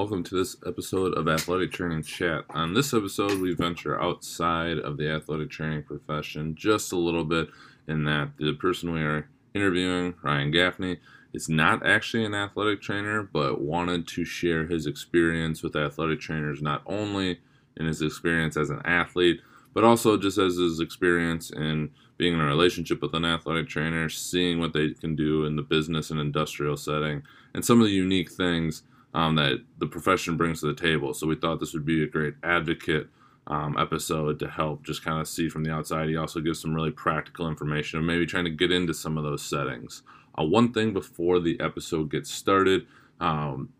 welcome to this episode of Athletic Training Chat. On this episode, we venture outside of the athletic training profession just a little bit, in that the person we are interviewing, Ryan Gaffney, is not actually an athletic trainer, but wanted to share his experience with athletic trainers, not only in his experience as an athlete, but also just as his experience in being in a relationship with an athletic trainer, seeing what they can do in the business and industrial setting, and some of the unique things um, that the profession brings to the table. So we thought this would be a great advocate um, episode to help just kind of see from the outside. He also gives some really practical information and maybe trying to get into some of those settings. Uh, one thing before the episode gets started, um,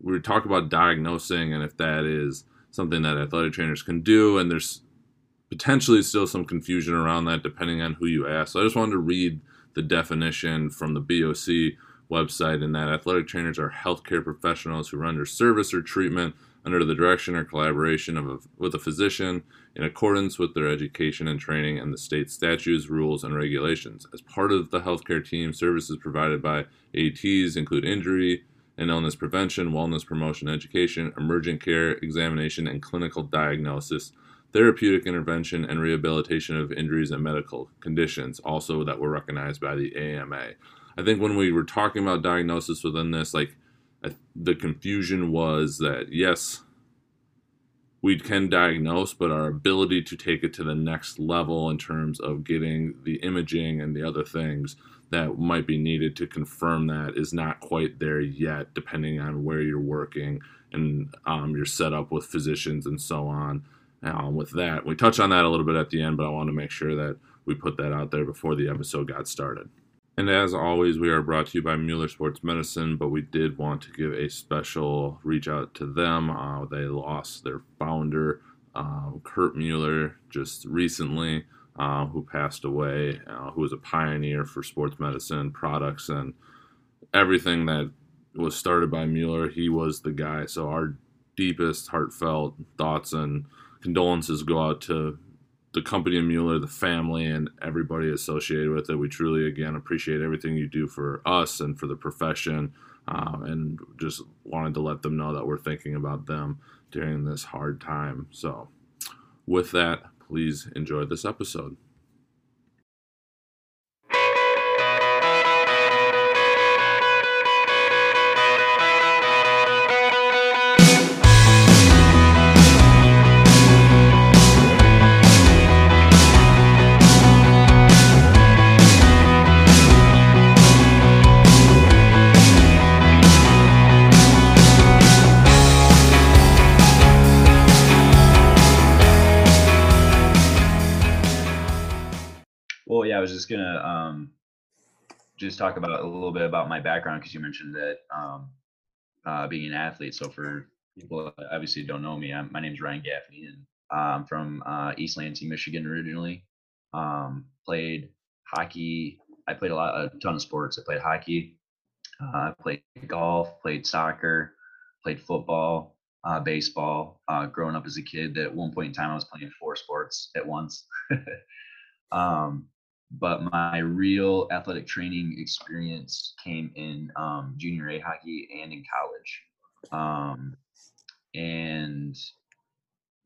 we talk about diagnosing and if that is something that athletic trainers can do, and there's potentially still some confusion around that depending on who you ask. So I just wanted to read the definition from the BOC website in that athletic trainers are healthcare professionals who render service or treatment under the direction or collaboration of a, with a physician in accordance with their education and training and the state statutes, rules, and regulations. As part of the healthcare team, services provided by ATs include injury and illness prevention, wellness promotion, education, emergent care, examination, and clinical diagnosis, therapeutic intervention, and rehabilitation of injuries and medical conditions, also that were recognized by the AMA. I think when we were talking about diagnosis within this, like the confusion was that yes, we can diagnose, but our ability to take it to the next level in terms of getting the imaging and the other things that might be needed to confirm that is not quite there yet, depending on where you're working and um, your setup with physicians and so on. Um, with that, we touch on that a little bit at the end, but I want to make sure that we put that out there before the episode got started. And as always, we are brought to you by Mueller Sports Medicine, but we did want to give a special reach out to them. Uh, they lost their founder, uh, Kurt Mueller, just recently, uh, who passed away, uh, who was a pioneer for sports medicine products and everything that was started by Mueller. He was the guy. So our deepest, heartfelt thoughts and condolences go out to the company of Mueller, the family, and everybody associated with it. We truly, again, appreciate everything you do for us and for the profession, um, and just wanted to let them know that we're thinking about them during this hard time. So, with that, please enjoy this episode. I was just gonna um, just talk about a little bit about my background because you mentioned that um, uh, being an athlete. So for people that obviously don't know me, I'm, my is Ryan Gaffney, and I'm from uh, East Lansing, Michigan originally. Um, played hockey. I played a lot, a ton of sports. I played hockey. Uh, I played golf. Played soccer. Played football. Uh, baseball. Uh, growing up as a kid, at one point in time, I was playing four sports at once. um, but my real athletic training experience came in um, junior A hockey and in college. Um, and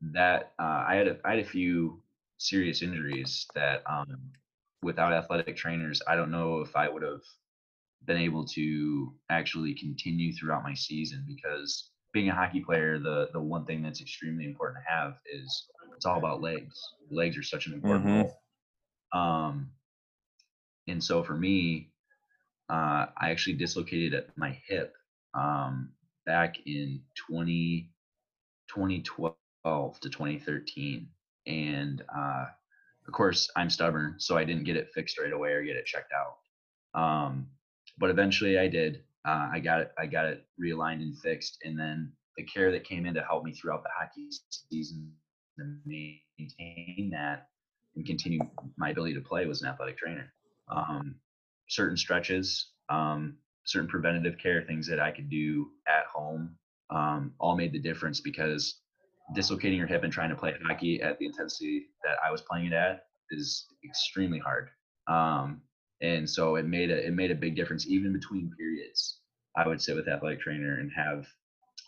that uh, I had a, I had a few serious injuries that um, without athletic trainers, I don't know if I would have been able to actually continue throughout my season because being a hockey player, the the one thing that's extremely important to have is it's all about legs. Legs are such an important mm-hmm. role. Um, and so for me, uh, I actually dislocated at my hip um, back in 20, 2012 to 2013. And uh, of course, I'm stubborn, so I didn't get it fixed right away or get it checked out. Um, but eventually, I did. Uh, I got it. I got it realigned and fixed, and then the care that came in to help me throughout the hockey season and maintain that and continue my ability to play was an athletic trainer um, certain stretches, um, certain preventative care things that I could do at home um, all made the difference because dislocating your hip and trying to play hockey at the intensity that I was playing it at is extremely hard. Um, and so it made a it made a big difference even between periods. I would sit with athletic trainer and have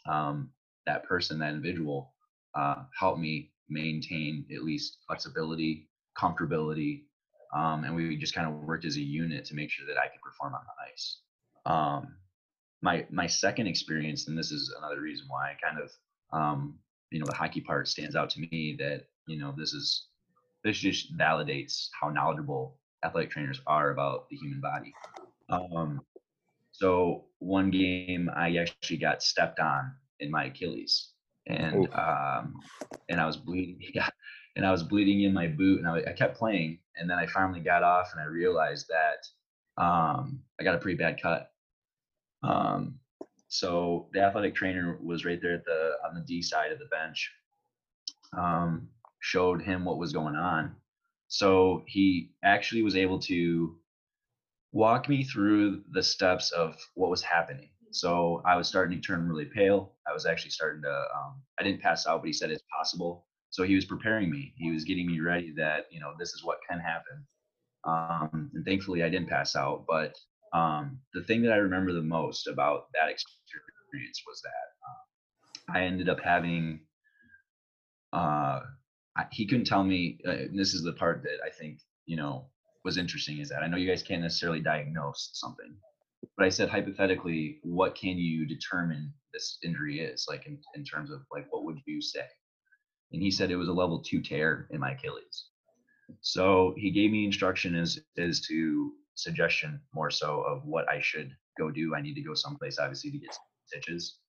um, that person, that individual, uh, helped me maintain at least flexibility, comfortability, um, and we just kind of worked as a unit to make sure that I could perform on the ice. Um, my my second experience, and this is another reason why I kind of um, you know the hockey part stands out to me that you know this is this just validates how knowledgeable athletic trainers are about the human body. Um, so one game I actually got stepped on in my Achilles, and um, and I was bleeding. Yeah, and I was bleeding in my boot, and I, I kept playing, and then I finally got off, and I realized that um, I got a pretty bad cut. Um, so the athletic trainer was right there at the on the D side of the bench. Um, showed him what was going on. So he actually was able to walk me through the steps of what was happening. So I was starting to turn really pale. I was actually starting to, um, I didn't pass out, but he said it's possible. So he was preparing me. He was getting me ready that, you know, this is what can happen. Um, and thankfully I didn't pass out. But um, the thing that I remember the most about that experience was that uh, I ended up having, uh, I, he couldn't tell me, uh, this is the part that I think, you know, was interesting is that I know you guys can't necessarily diagnose something, but I said hypothetically, what can you determine this injury is like in, in terms of like what would you say? And he said it was a level two tear in my Achilles. So he gave me instruction as as to suggestion more so of what I should go do. I need to go someplace obviously to get stitches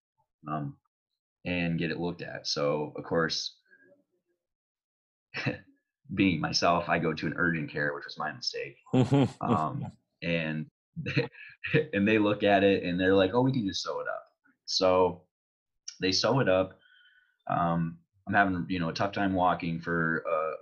um, and get it looked at. So of course, being myself, I go to an urgent care, which was my mistake. um, and they, and they look at it and they're like, "Oh, we can just sew it up." So they sew it up. Um, I'm having you know a tough time walking for uh,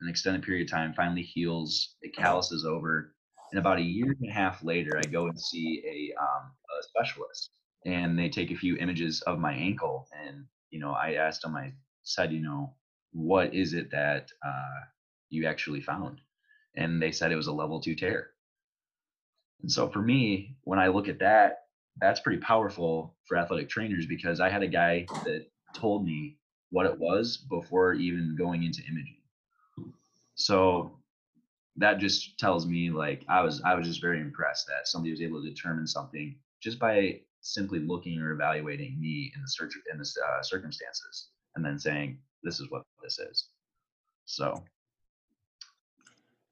an extended period of time. Finally heals. It calluses over. And about a year and a half later, I go and see a, um, a specialist, and they take a few images of my ankle. And you know, I asked them. I said, you know, what is it that uh, you actually found? And they said it was a level two tear. And so for me, when I look at that, that's pretty powerful for athletic trainers because I had a guy that told me what it was before even going into imaging. So that just tells me like I was I was just very impressed that somebody was able to determine something just by simply looking or evaluating me in the search in the uh, circumstances and then saying this is what this is. So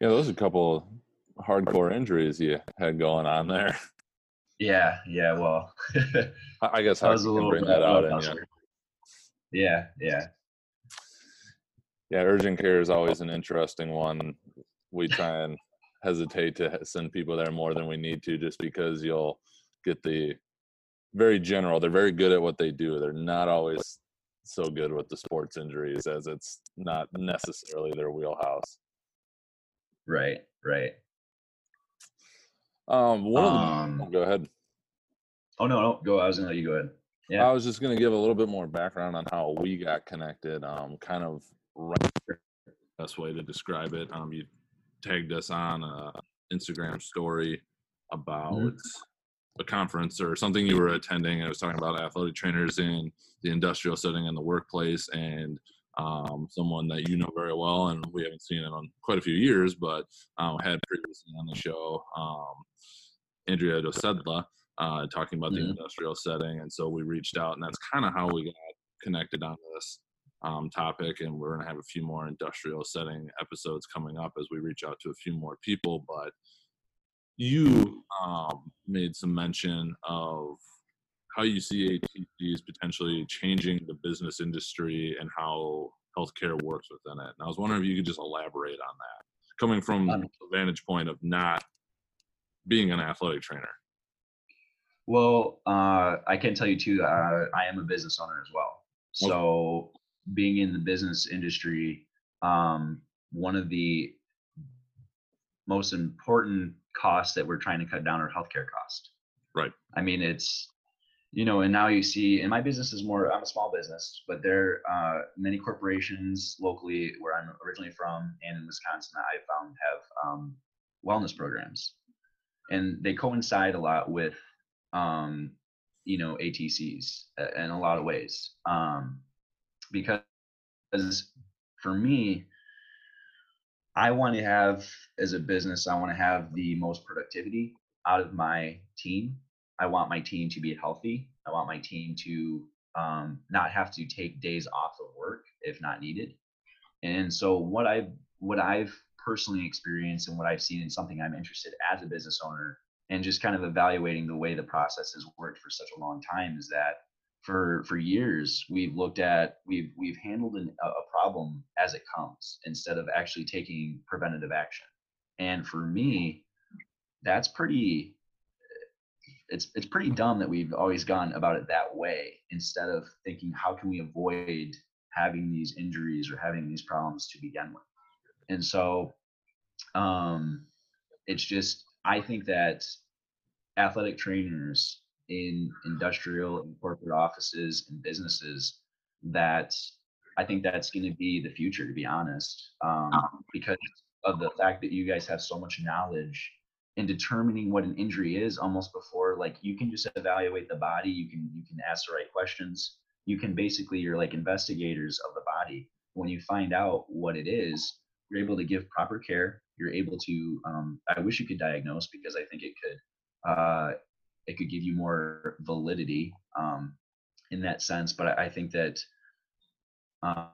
yeah, those are a couple hardcore injuries you had going on there. Yeah, yeah. Well, I guess I was a little bring that out in you. Yeah, yeah. Yeah, urgent care is always an interesting one. We try and hesitate to send people there more than we need to just because you'll get the very general. They're very good at what they do. They're not always so good with the sports injuries as it's not necessarily their wheelhouse. Right, right. Um, one of the, um, oh, go ahead. Oh no, no, go. I was gonna let you go ahead. Yeah. I was just gonna give a little bit more background on how we got connected. Um, kind of right best way to describe it. Um, you tagged us on a Instagram story about mm-hmm. a conference or something you were attending. I was talking about athletic trainers in the industrial setting and the workplace, and um, someone that you know very well, and we haven't seen in quite a few years, but um, had previously on the show, um, Andrea Dosedla, uh, talking about mm-hmm. the industrial setting, and so we reached out, and that's kind of how we got connected on this um, topic, and we're going to have a few more industrial setting episodes coming up as we reach out to a few more people, but you um, made some mention of how you see ATCs potentially changing the business industry and how healthcare works within it. And I was wondering if you could just elaborate on that, coming from the vantage point of not being an athletic trainer. Well, uh, I can tell you too. Uh, I am a business owner as well. So, being in the business industry, um, one of the most important costs that we're trying to cut down are healthcare costs. Right. I mean, it's you know, and now you see, and my business is more, I'm a small business, but there are uh, many corporations locally where I'm originally from and in Wisconsin that I found have um, wellness programs. And they coincide a lot with um, you know ATCs in a lot of ways um, because for me I want to have as a business I want to have the most productivity out of my team. I want my team to be healthy. I want my team to um, not have to take days off of work if not needed. And so what I what I've personally experienced and what I've seen in something I'm interested as a business owner and just kind of evaluating the way the process has worked for such a long time is that for for years we've looked at we've we've handled an, a problem as it comes instead of actually taking preventative action. And for me that's pretty it's it's pretty dumb that we've always gone about it that way instead of thinking how can we avoid having these injuries or having these problems to begin with? And so um it's just I think that athletic trainers in industrial and corporate offices and businesses that I think that's going to be the future, to be honest, um, because of the fact that you guys have so much knowledge in determining what an injury is almost before like you can just evaluate the body you can you can ask the right questions. You can basically you're like investigators of the body. When you find out what it is you're able to give proper care you're able to um, i wish you could diagnose because i think it could uh, it could give you more validity um, in that sense but I, I think that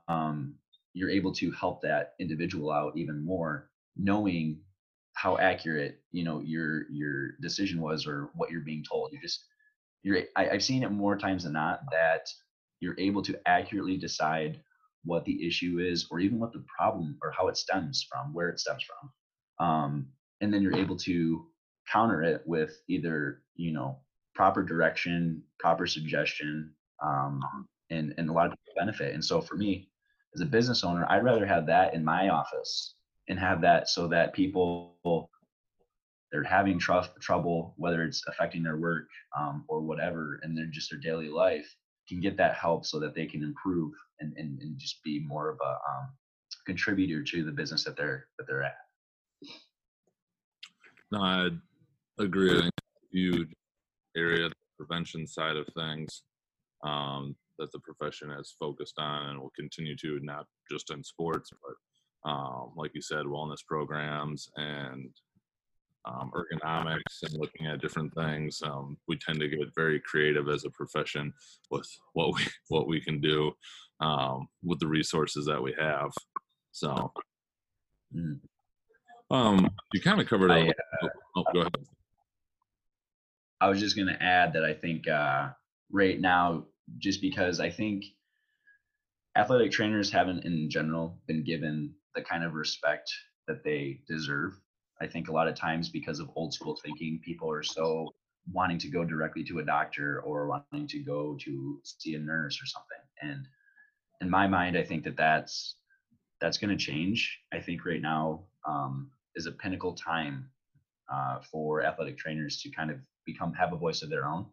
um, you're able to help that individual out even more knowing how accurate you know your your decision was or what you're being told. You just you're I, i've seen it more times than not that you're able to accurately decide what the issue is or even what the problem or how it stems from where it stems from um, and then you're able to counter it with either you know proper direction proper suggestion um, and and a lot of people benefit and so for me as a business owner i'd rather have that in my office and have that so that people they're having tr- trouble whether it's affecting their work um, or whatever and then just their daily life can get that help so that they can improve just be more of a um, contributor to the business that they're that they're at. No, I agree. I huge area, the prevention side of things, um, that the profession has focused on and will continue to, not just in sports, but um, like you said, wellness programs and um, ergonomics and looking at different things. Um, we tend to get very creative as a profession with what we what we can do um, with the resources that we have. So, mm. um, you kind of covered. I, uh, oh, oh, go ahead. I was just going to add that I think uh, right now, just because I think athletic trainers haven't, in general, been given the kind of respect that they deserve I think a lot of times because of old school thinking, people are so wanting to go directly to a doctor or wanting to go to see a nurse or something. And in my mind, I think that that's that's going to change. I think right now um, is a pinnacle time uh, for athletic trainers to kind of become have a voice of their own.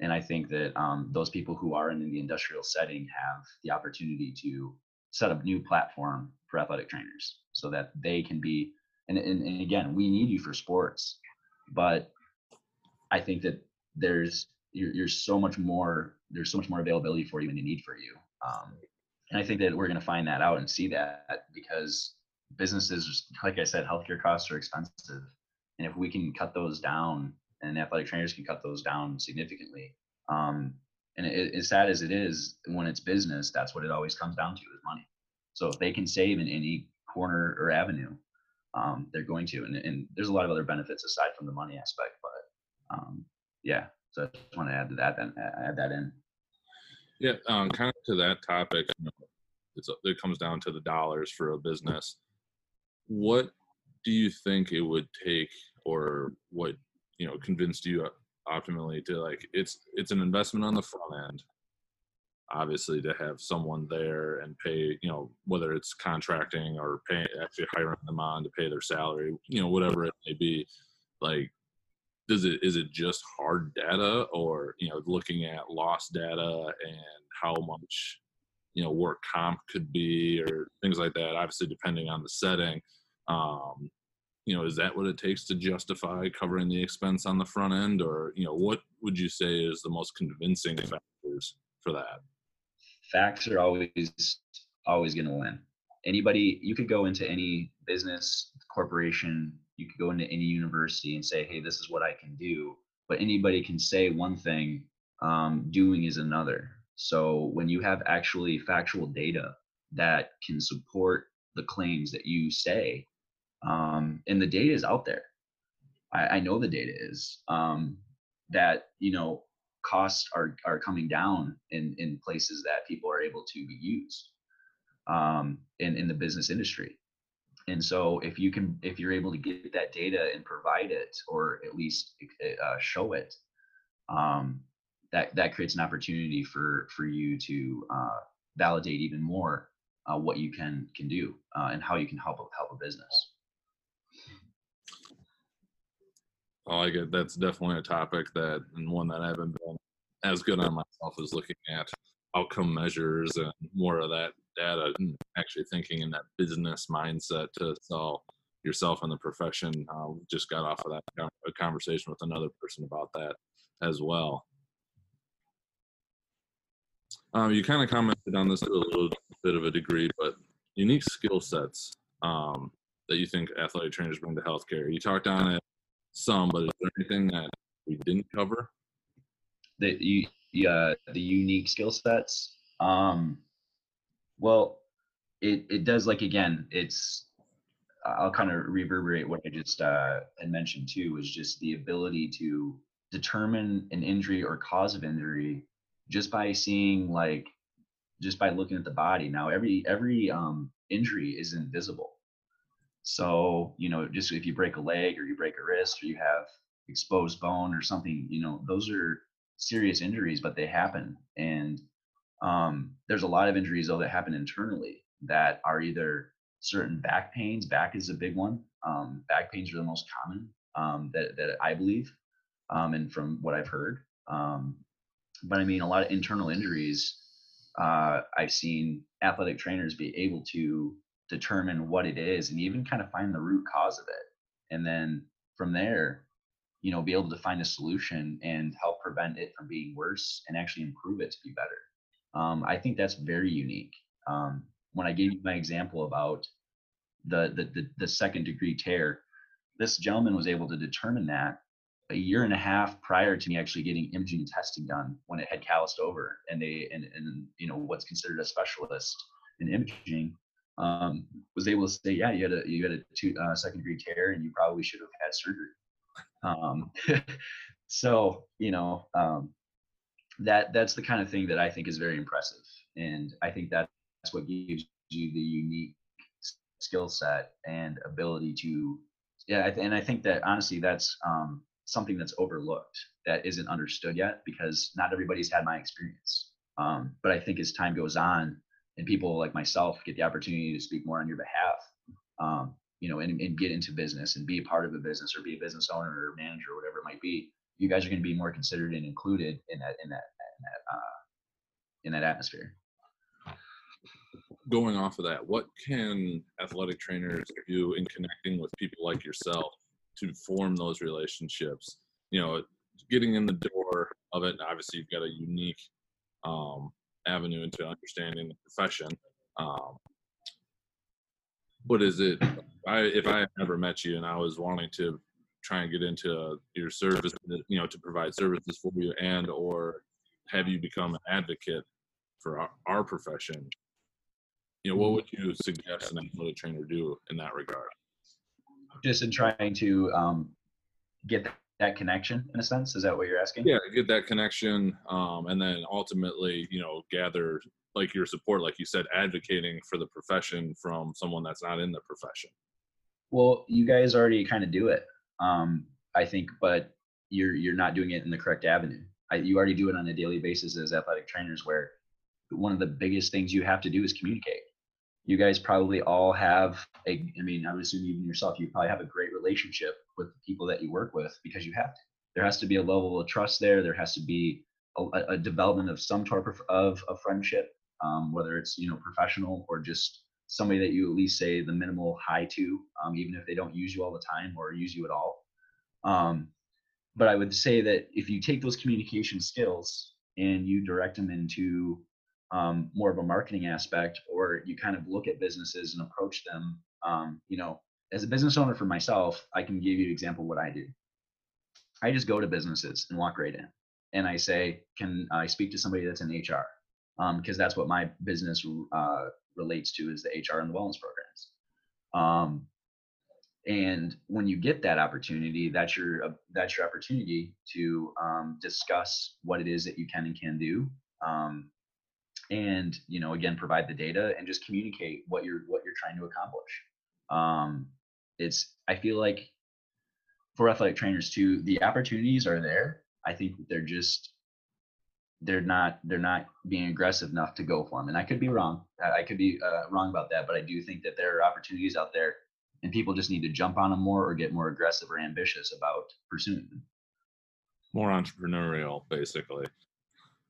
And I think that um, those people who are in the industrial setting have the opportunity to set up new platform for athletic trainers so that they can be and, and, and again, we need you for sports, but I think that there's you're, you're so much more there's so much more availability for you and the need for you. Um, and I think that we're going to find that out and see that because businesses, like I said, healthcare costs are expensive, and if we can cut those down, and athletic trainers can cut those down significantly, um, and it, as sad as it is, when it's business, that's what it always comes down to is money. So if they can save in any corner or avenue, um, they're going to. And, and, there's a lot of other benefits aside from the money aspect. But um, yeah, so I just want to add to that. Then add that in. Yeah, um, kind of to that topic. it comes down to the dollars for a business. What do you think it would take, or what you know convinced you optimally to like it's it's an investment on the front end obviously to have someone there and pay you know whether it's contracting or pay actually hiring them on to pay their salary you know whatever it may be like does it is it just hard data or you know looking at lost data and how much you know work comp could be or things like that obviously depending on the setting um you know, is that what it takes to justify covering the expense on the front end, or you know, what would you say is the most convincing factors for that? Facts are always always going to win. Anybody, you could go into any business corporation, you could go into any university and say, "Hey, this is what I can do." But anybody can say one thing, um, doing is another. So when you have actually factual data that can support the claims that you say, um, and the data is out there. I, I know the data is um, that you know costs are are coming down in in places that people are able to be used um, in in the business industry. And so if you can if you're able to get that data and provide it or at least uh, show it, um, that that creates an opportunity for for you to uh, validate even more uh, what you can can do uh, and how you can help help a business. I like it. That's definitely a topic that and one that I haven't been as good on myself as looking at outcome measures and more of that data and actually thinking in that business mindset to sell yourself in the profession. Uh, just got off of that a conversation with another person about that as well. Um, you kind of commented on this to a little bit of a degree, but unique skill sets um, that you think athletic trainers bring to healthcare. You talked on it some, but is there anything that we didn't cover? The you yeah the unique skill sets. Um, well, it it does like again, it's I'll kind of reverberate what I just uh, had mentioned too, is just the ability to determine an injury or cause of injury just by seeing like just by looking at the body. Now every every um, injury isn't visible. So, you know, just if you break a leg or you break a wrist or you have exposed bone or something, you know, those are serious injuries, but they happen. And um, there's a lot of injuries though that happen internally that are either certain back pains. Back is a big one. Um, back pains are the most common um, that that I believe, um, and from what I've heard. Um, but I mean, a lot of internal injuries. Uh, I've seen athletic trainers be able to determine what it is and even kind of find the root cause of it. And then from there, you know, be able to find a solution and help prevent it from being worse and actually improve it to be better. Um, I think that's very unique. Um, when I gave you my example about the, the, the, the second degree tear, this gentleman was able to determine that a year and a half prior to me actually getting imaging testing done when it had calloused over and they and, and you know what's considered a specialist in imaging um, was able to say, yeah, you had a you had a two, uh, second degree tear, and you probably should have had surgery. Um, so you know um, that that's the kind of thing that I think is very impressive, and I think that that's what gives you the unique skill set and ability to yeah and i think that honestly that's um, something that's overlooked that isn't understood yet because not everybody's had my experience um, but i think as time goes on and people like myself get the opportunity to speak more on your behalf um, you know and, and get into business and be a part of a business or be a business owner or manager or whatever it might be you guys are going to be more considered and included in that in that in that, uh, in that atmosphere. Going off of that what can athletic trainers do in connecting with people like yourself to form those relationships? You know getting in the door of it obviously you've got a unique um, avenue into understanding the profession. Um, what is it? I, if I ever met you and I was wanting to try and get into your service, you know, to provide services for you and or have you become an advocate for our, our profession, you know, what would you suggest an athletic trainer do in that regard? Just in trying to um, get that connection in a sense? Is that what you're asking? Yeah get that connection um, and then ultimately you know gather like your support like you said advocating for the profession from someone that's not in the profession. Well you guys already kind of do it um, i think but you're you're not doing it in the correct avenue. I, you already do it on a daily basis as athletic trainers where one of the biggest things you have to do is communicate you guys probably all have a i mean i would assume even yourself you probably have a great relationship with the people that you work with because you have to there has to be a level of trust there there has to be a, a development of some type of, of friendship um, whether it's you know professional or just somebody that you at least say the minimal hi to, um, even if they don't use you all the time or use you at all. Um, but I would say that if you take those communication skills and you direct them into um, more of a marketing aspect, or you kind of look at businesses and approach them, um, you know, as a business owner for myself, I can give you an example what I do. I just go to businesses and walk right in, and I say, "Can I speak to somebody that's in HR?" Because um, that's what my business uh, relates to is the HR and the wellness programs. Um, and when you get that opportunity that's your uh, that's your opportunity to um, discuss what it is that you can and can do um, and you know again provide the data and just communicate what you're what you're trying to accomplish. Um, it's i feel like for athletic trainers too the opportunities are there. I think they're just they're not they're not being aggressive enough to go for them and i could be wrong. I could be uh, wrong about that but i do think that there are opportunities out there and people just need to jump on them more or get more aggressive or ambitious about pursuing them. More entrepreneurial, basically.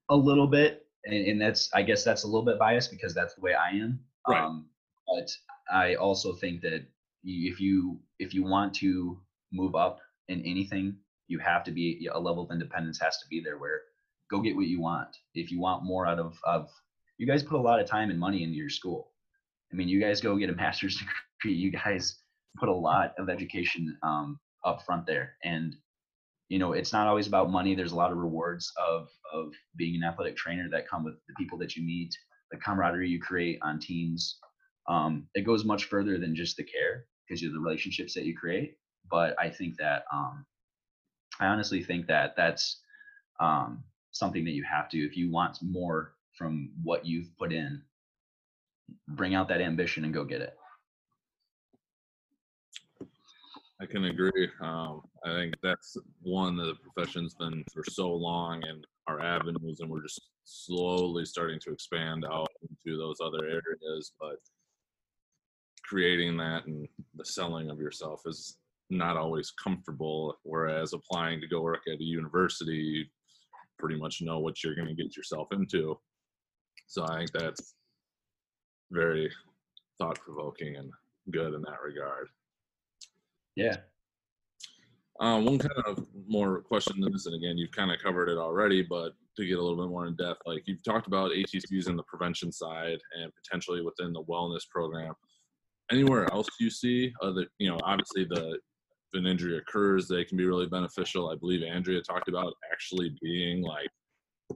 A little bit, and, and that's I guess that's a little bit biased because that's the way I am. Right. Um, but I also think that if you if you want to move up in anything, you have to be a level of independence has to be there where go get what you want. If you want more out of of you guys put a lot of time and money into your school. I mean, you guys go get a master's degree. You guys put a lot of education um, up front there and you know it's not always about money. There's a lot of rewards of of being an athletic trainer that come with the people that you meet the camaraderie you create on teams. Um, it goes much further than just the care because of the relationships that you create but i think that um, i honestly think that that's um, something that you have to if you want more from what you've put in bring out that ambition and go get it I can agree. Um, I think that's one that the profession's been for so long and our avenues, and we're just slowly starting to expand out into those other areas. But creating that and the selling of yourself is not always comfortable. Whereas applying to go work at a university, you pretty much know what you're going to get yourself into. So I think that's very thought provoking and good in that regard. Yeah. Uh, one kind of more question than this, and again, you've kind of covered it already, but to get a little bit more in depth, like you've talked about ATCs in the prevention side and potentially within the wellness program. Anywhere else you see other, you know, obviously the if an injury occurs, they can be really beneficial. I believe Andrea talked about actually being like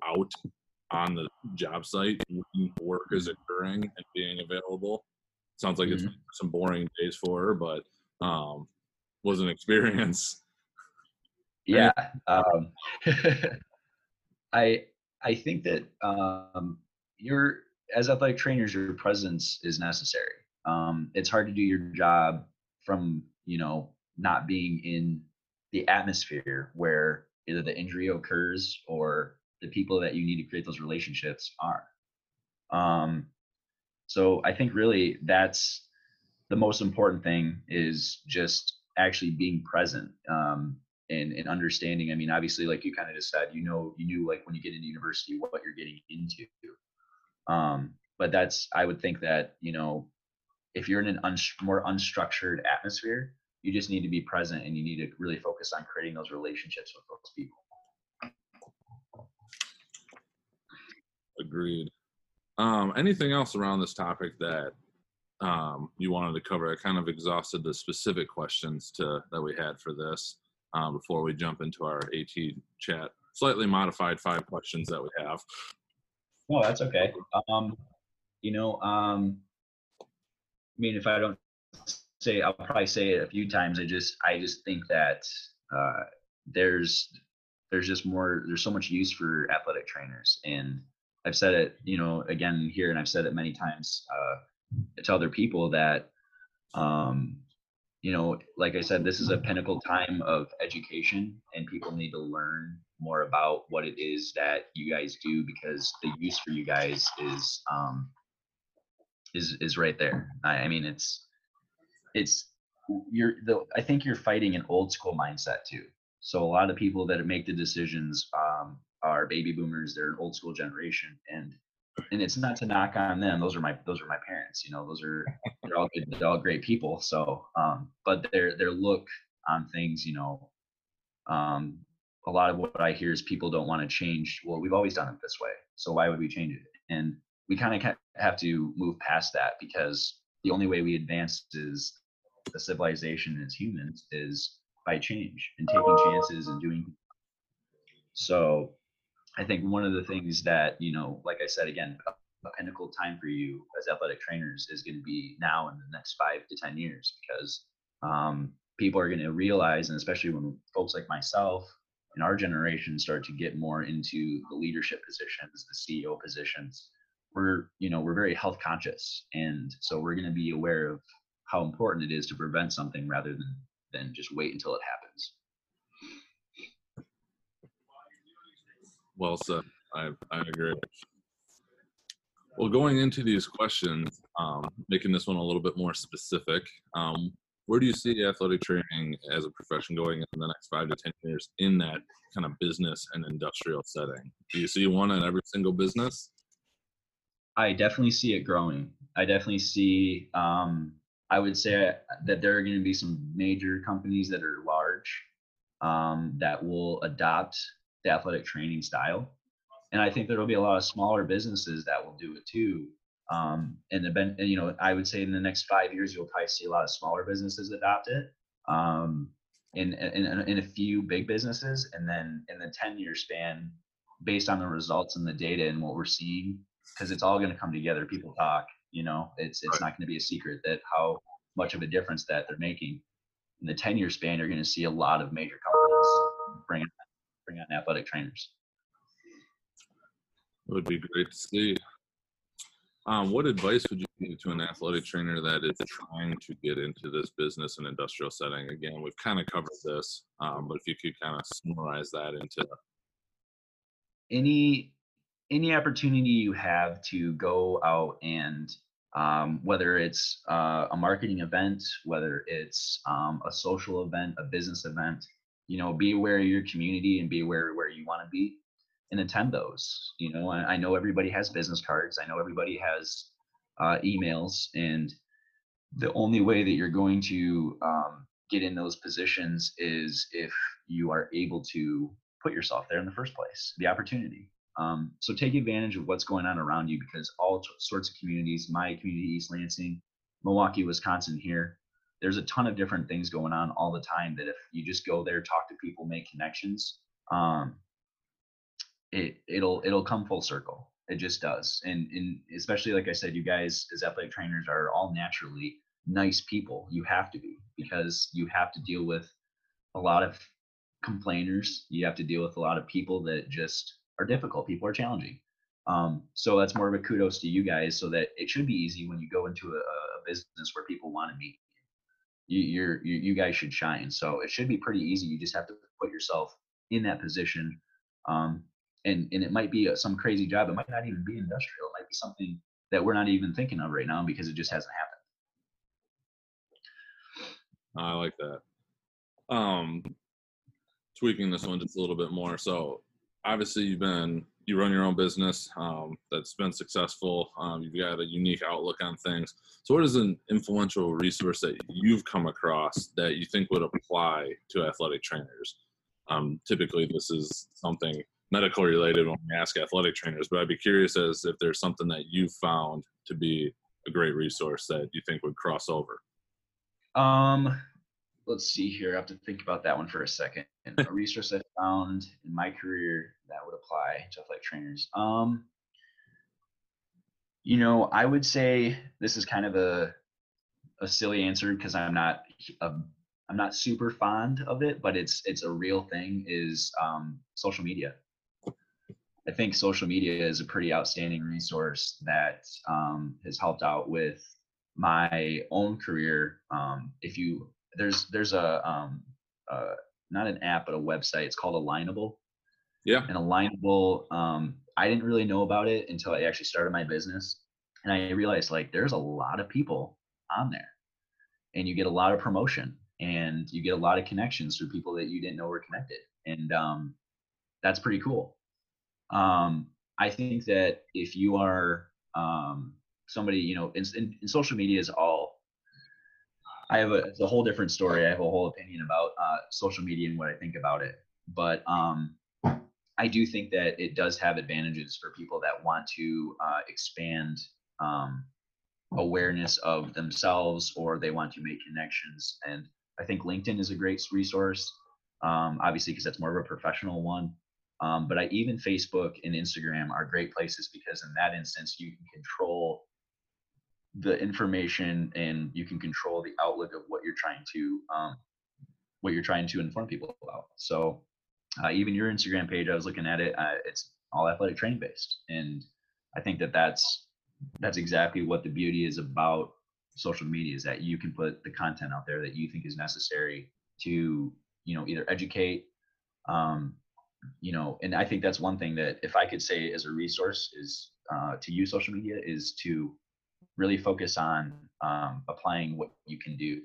out on the job site when work is occurring and being available. Sounds like mm-hmm. it's some boring days for her, but um, was an experience. Yeah. Um, I I think that um, your as athletic trainers, your presence is necessary. Um, it's hard to do your job from you know not being in the atmosphere where either the injury occurs or the people that you need to create those relationships are. Um, so I think really that's the most important thing is just actually being present um, and, and understanding. I mean, obviously, like you kind of just said, you know, you knew like when you get into university what you're getting into. Um, but that's, I would think that, you know, if you're in an un- more unstructured atmosphere, you just need to be present and you need to really focus on creating those relationships with those people. Agreed. Um, anything else around this topic that um, you wanted to cover. I kind of exhausted the specific questions to that we had for this um, before we jump into our AT chat. Slightly modified five questions that we have. No, that's okay. Um, you know, um, I mean, if I don't say, I'll probably say it a few times. I just, I just think that uh, there's, there's just more. There's so much use for athletic trainers, and I've said it, you know, again here, and I've said it many times. Uh, to other people that um you know like i said this is a pinnacle time of education and people need to learn more about what it is that you guys do because the use for you guys is um is is right there. I, I mean it's it's you're the i think you're fighting an old school mindset too. So a lot of people that make the decisions um are baby boomers. They're an old school generation and and it's not to knock on them. Those are my those are my parents. You know, those are they're all good, they're all great people. So, um, but their their look on things, you know, um, a lot of what I hear is people don't want to change. Well, we've always done it this way, so why would we change it? And we kind of have to move past that because the only way we advance is the civilization as humans is by change and taking chances and doing. So I think one of the things that, you know, like I said, again, a pinnacle time for you as athletic trainers is going to be now in the next five to 10 years because um, people are going to realize, and especially when folks like myself in our generation start to get more into the leadership positions, the CEO positions, we're, you know, we're very health conscious. And so we're going to be aware of how important it is to prevent something rather than, than just wait until it happens. Well said. I, I agree. Well, going into these questions, um, making this one a little bit more specific, um, where do you see athletic training as a profession going in the next five to 10 years in that kind of business and industrial setting? Do you see one in every single business? I definitely see it growing. I definitely see, um, I would say that there are going to be some major companies that are large um, that will adopt the athletic training style. And I think there'll be a lot of smaller businesses that will do it too. Um, and the you know, I would say in the next five years, you'll probably see a lot of smaller businesses adopt it. Um, in, in, in a few big businesses, and then in the 10 year span, based on the results and the data and what we're seeing, because it's all going to come together. People talk, you know, it's it's not going to be a secret that how much of a difference that they're making. In the 10 year span, you're going to see a lot of major companies bring bring on athletic trainers. It would be great to see. Um, what advice would you give to an athletic trainer that is trying to get into this business and industrial setting? Again, we've kind of covered this, um, but if you could kind of summarize that into any any opportunity you have to go out and um, whether it's uh, a marketing event, whether it's um, a social event, a business event, you know be aware of your community and be aware of where you want to be and attend those you know I, I, know everybody has business cards i know everybody has uh, emails and the only way that you're going to um, get in those positions is if you are able to put yourself there in the first place the opportunity. Um, so take advantage of what's going on around you because all sorts of communities my community east lansing milwaukee wisconsin here there's a ton of different things going on all the time that if you just go there talk to people make connections um, it it'll it'll come full circle. It just does. And and especially like i said you guys as athletic trainers are all naturally nice people. You have to be because you have to deal with a lot of complainers. You have to deal with a lot of people that just are difficult. People are challenging. Um, so that's more of a kudos to you guys so that it should be easy when you go into a, a business where people want to meet you, you're you, you guys should shine. So it should be pretty easy. You just have to put yourself in that position. Um, and and it might be a, some crazy job. It might not even be industrial. It might be something that we're not even thinking of right now because it just hasn't happened. I like that. Um, tweaking this one just a little bit more. So obviously you've been you run your own business um, that's been successful. Um, you've got a unique outlook on things. So, what is an influential resource that you've come across that you think would apply to athletic trainers? Um, typically, this is something medical related when we ask athletic trainers, but I'd be curious as if there's something that you found to be a great resource that you think would cross over. Um, let's see here. I have to think about that one for a second. a resource I found in my career that would apply to athletic trainers. Um, you know, I would say this is kind of a a silly answer because I'm not a, I'm not super fond of it, but it's it's a real thing. Is um, social media. I think social media is a pretty outstanding resource that um, has helped out with my own career. Um, if you there's there's a um, uh, not an app but a website. It's called Alignable. Yeah. And Alignable, um, I didn't really know about it until I actually started my business, and I realized like there's a lot of people on there, and you get a lot of promotion, and you get a lot of connections through people that you didn't know were connected, and um, that's pretty cool. Um, I think that if you are um, somebody, you know, in, social media is all. I have a, it's a whole different story. I have a whole opinion about uh, social media and what I think about it. But um, I do think that it does have advantages for people that want to uh, expand um, awareness of themselves or they want to make connections. And I think LinkedIn is a great resource, um, obviously, because that's more of a professional one. Um, but I even Facebook and Instagram are great places because in that instance you can control the information and you can control the outlook of what you're trying to um, what you're trying to inform people about. So uh, even your Instagram page, I was looking at it, uh, it's all athletic training based, and I think that that's that's exactly what the beauty is about social media is that you can put the content out there that you think is necessary to you know either educate um, you know, and I think that's one thing that if I could say as a resource is uh, to use social media is to really focus on um, applying what you can do.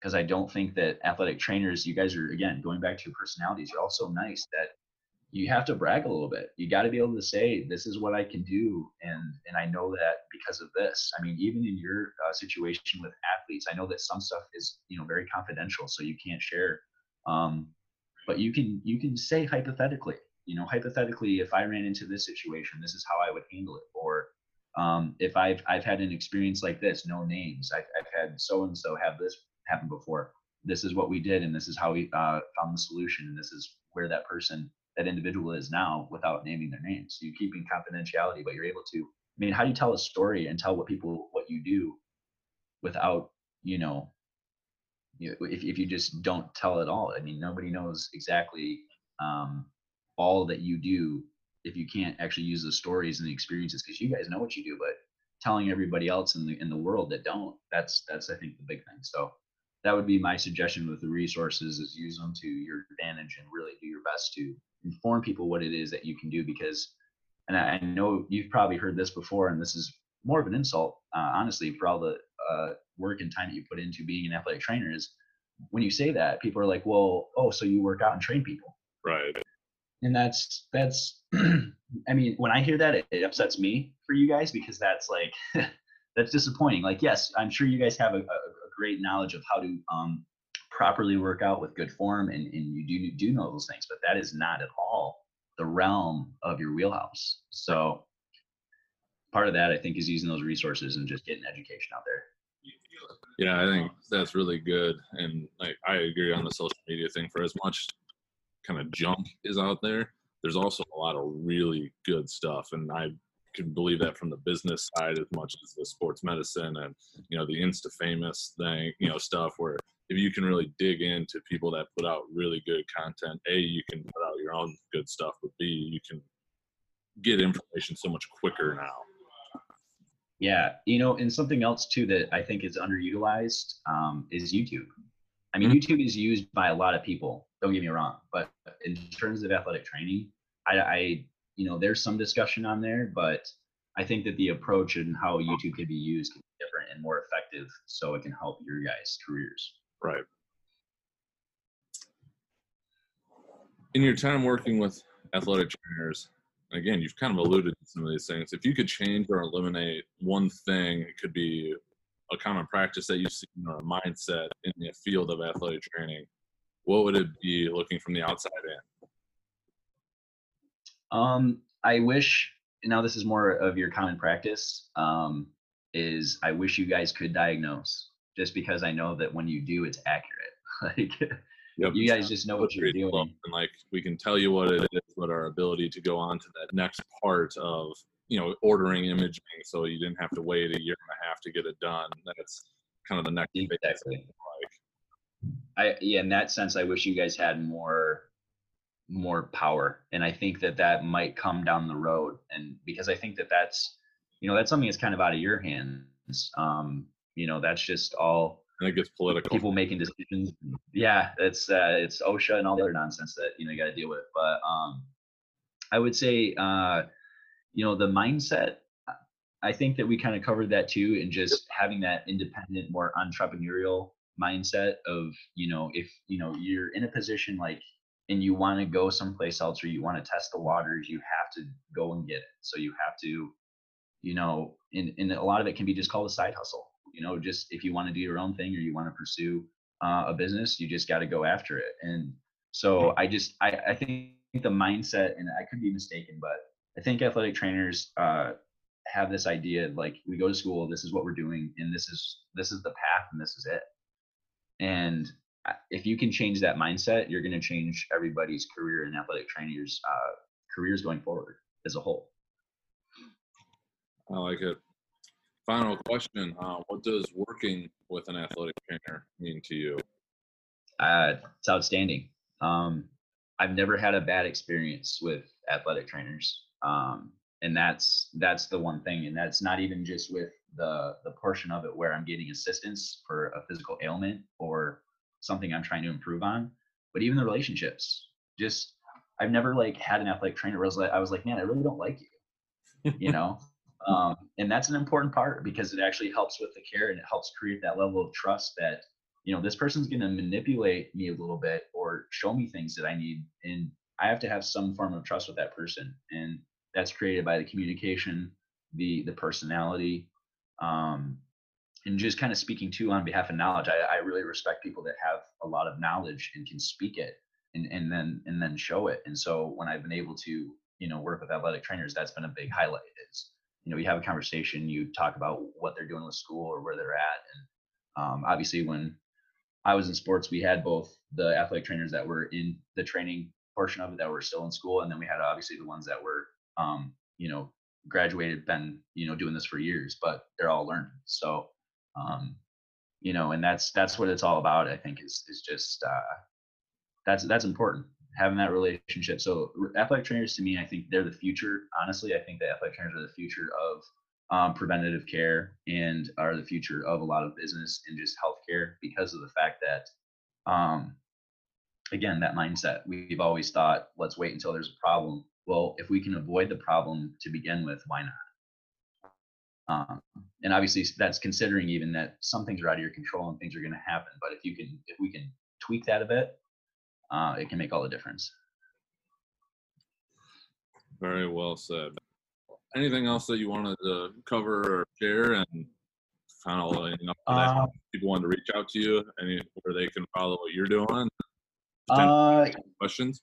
Because I don't think that athletic trainers, you guys are again going back to your personalities. You're also nice that you have to brag a little bit. You got to be able to say, "This is what I can do," and and I know that because of this. I mean, even in your uh, situation with athletes, I know that some stuff is you know very confidential, so you can't share. Um, but you can you can say hypothetically you know hypothetically if i ran into this situation this is how i would handle it or um, if i've i've had an experience like this no names i've, I've had so and so have this happen before. This is what we did and this is how we uh, found the solution and this is where that person that individual is now without naming their names. So you're keeping confidentiality but you're able to i mean how do you tell a story and tell what people what you do without you know you if, if you just don't tell it all? I mean nobody knows exactly um, all that you do if you can't actually use the stories and the experiences because you guys know what you do but telling everybody else in the in the world that don't that's that's i think the big thing. So that would be my suggestion with the resources is use them to your advantage and really do your best to inform people what it is that you can do because and i, I know you've probably heard this before and this is more of an insult uh, honestly for all the uh, work and time that you put into being an athletic trainer is when you say that people are like well oh so you work out and train people. Right and that's that's i mean when i hear that it, it, upsets me for you guys because that's like that's disappointing. Like yes i'm sure you guys have a, a, a great knowledge of how to um, properly work out with good form and, and you do do know those things but that is not at all the realm of your wheelhouse. So part of that i think is using those resources and just getting education out there. Yeah, I think that's really good, and like I agree on the social media thing. For as much kind of junk is out there, there's also a lot of really good stuff, and I can believe that from the business side as much as the sports medicine and you know the insta famous thing, you know stuff where if you can really dig into people that put out really good content, a you can put out your own good stuff, but b you can get information so much quicker now yeah, you know, and something else too that I think is underutilized um, is YouTube. I mean, mm-hmm. YouTube is used by a lot of people. Don't get me wrong, but in terms of athletic training, I, I, you know, there's some discussion on there, but I think that the approach and how YouTube can be used can be different and more effective, so it can help your guys' careers. Right. In your time working with athletic trainers, again, you've kind of alluded to some of these things. If you could change or eliminate one thing, it could be a common practice that you've seen or a mindset in the field of athletic training. What would it be looking from the outside in? Um, I wish now this is more of your common practice. Um, is I wish you guys could diagnose just because I know that when you do, it's accurate. like Yep. You guys just know what you're doing. And like we can tell you what it is, but our ability to go on to that next part of you know ordering imaging, so you didn't have to wait a year and a half to get it done. That's kind of the next exactly. I yeah, in that sense, I wish you guys had more more power, and I think that that might come down the road, and because I think that that's you know that's something that's kind of out of your hands. Um, you know, that's just all it gets political. People making decisions. Yeah, it's uh, it's OSHA and all the other nonsense that you know you got to deal with. But um, I would say, uh, you know, the mindset. I think that we kind of covered that too, and just having that independent, more entrepreneurial mindset of you know if you know you're in a position like and you want to go someplace else or you want to test the waters, you have to go and get it. So you have to, you know, and, and a lot of it can be just called a side hustle. You know, just if you want to do your own thing or you want to pursue uh, a business, you just got to go after it. And so I just, I, I think the mindset, and I could be mistaken, but I think athletic trainers uh, have this idea like we go to school, this is what we're doing, and this is this is the path, and this is it. And if you can change that mindset, you're going to change everybody's career and athletic trainers' uh, careers going forward as a whole. I like it. Final question: uh, What does working with an athletic trainer mean to you? Uh, it's outstanding. Um, I've never had a bad experience with athletic trainers, um, and that's that's the one thing. And that's not even just with the the portion of it where I'm getting assistance for a physical ailment or something I'm trying to improve on, but even the relationships. Just I've never like had an athletic trainer where I was like, I was like, man, I really don't like you, you know. Um, and that's an important part because it actually helps with the care and it helps create that level of trust that you know this person's going to manipulate me a little bit or show me things that I need, and I have to have some form of trust with that person, and that's created by the communication, the the personality, um, and just kind of speaking to on behalf of knowledge I, I, really respect people that have a lot of knowledge and can speak it and, and then and then show it. And so when i've been able to you know work with athletic trainers that's been a big highlight is you know you have a conversation you talk about what they're doing with school or where they're at. And um, obviously when i was in sports we had both the athletic trainers that were in the training portion of it that were still in school and then we had obviously the ones that were um, you know graduated been you know doing this for years but they're all learning so um, you know, and that's that's what it's all about. I think is is just uh, that's that's important having that relationship. So athletic trainers to me, I think they're the future. Honestly, I think the athletic trainers are the future of um, preventative care and are the future of a lot of business and just healthcare because of the fact that, um, again, that mindset. We've always thought, let's wait until there's a problem. Well, if we can avoid the problem to begin with, why not? Um, and obviously that's considering even that some things are out of your control and things are going to happen. But if you can, if we can tweak that a bit, uh, it can make all the difference. Very well said. Anything else that you wanted to cover or share and kind of you know, uh, people want to reach out to you and where they can follow what you're doing? Uh, questions?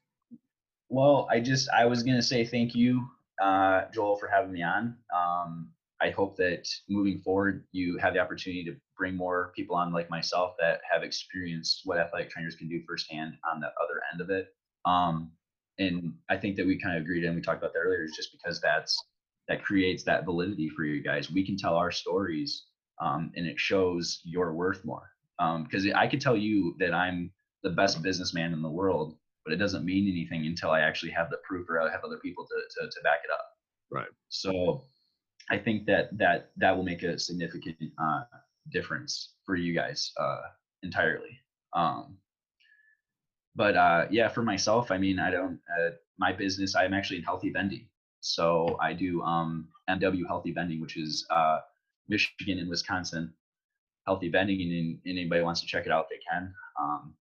Well, I just, I was to say thank you, uh, Joel, for having me on. Um, I hope that moving forward, you have the opportunity to bring more people on like myself that have experienced what athletic trainers can do firsthand on the other end of it. Um, and I think that we kind of agreed and we talked about that earlier is just because that's that creates that validity for you guys. We can tell our stories um, and it shows your worth more. Because um, I could tell you that I'm the best businessman in the world, but it doesn't mean anything until I actually have the proof or I have other people to, to, to back it up. Right. So I think that that that will make a significant uh, difference for you guys uh, entirely. Um, but uh, yeah, for myself, I mean, I don't. Uh, my business, I'm actually in healthy vending, so I do um, MW Healthy Vending, which is uh, Michigan and Wisconsin healthy vending, and, and, anybody wants to check it out, they can. Um,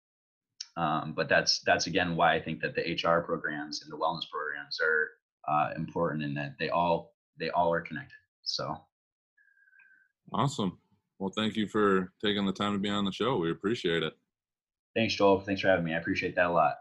um, but that's that's again why I think that the HR programs and the wellness programs are uh, important, in that they all they all are connected. So awesome. Well, thank you for taking the time to be on the show. We appreciate it. Thanks, Joel. Thanks for having me. I appreciate that a lot.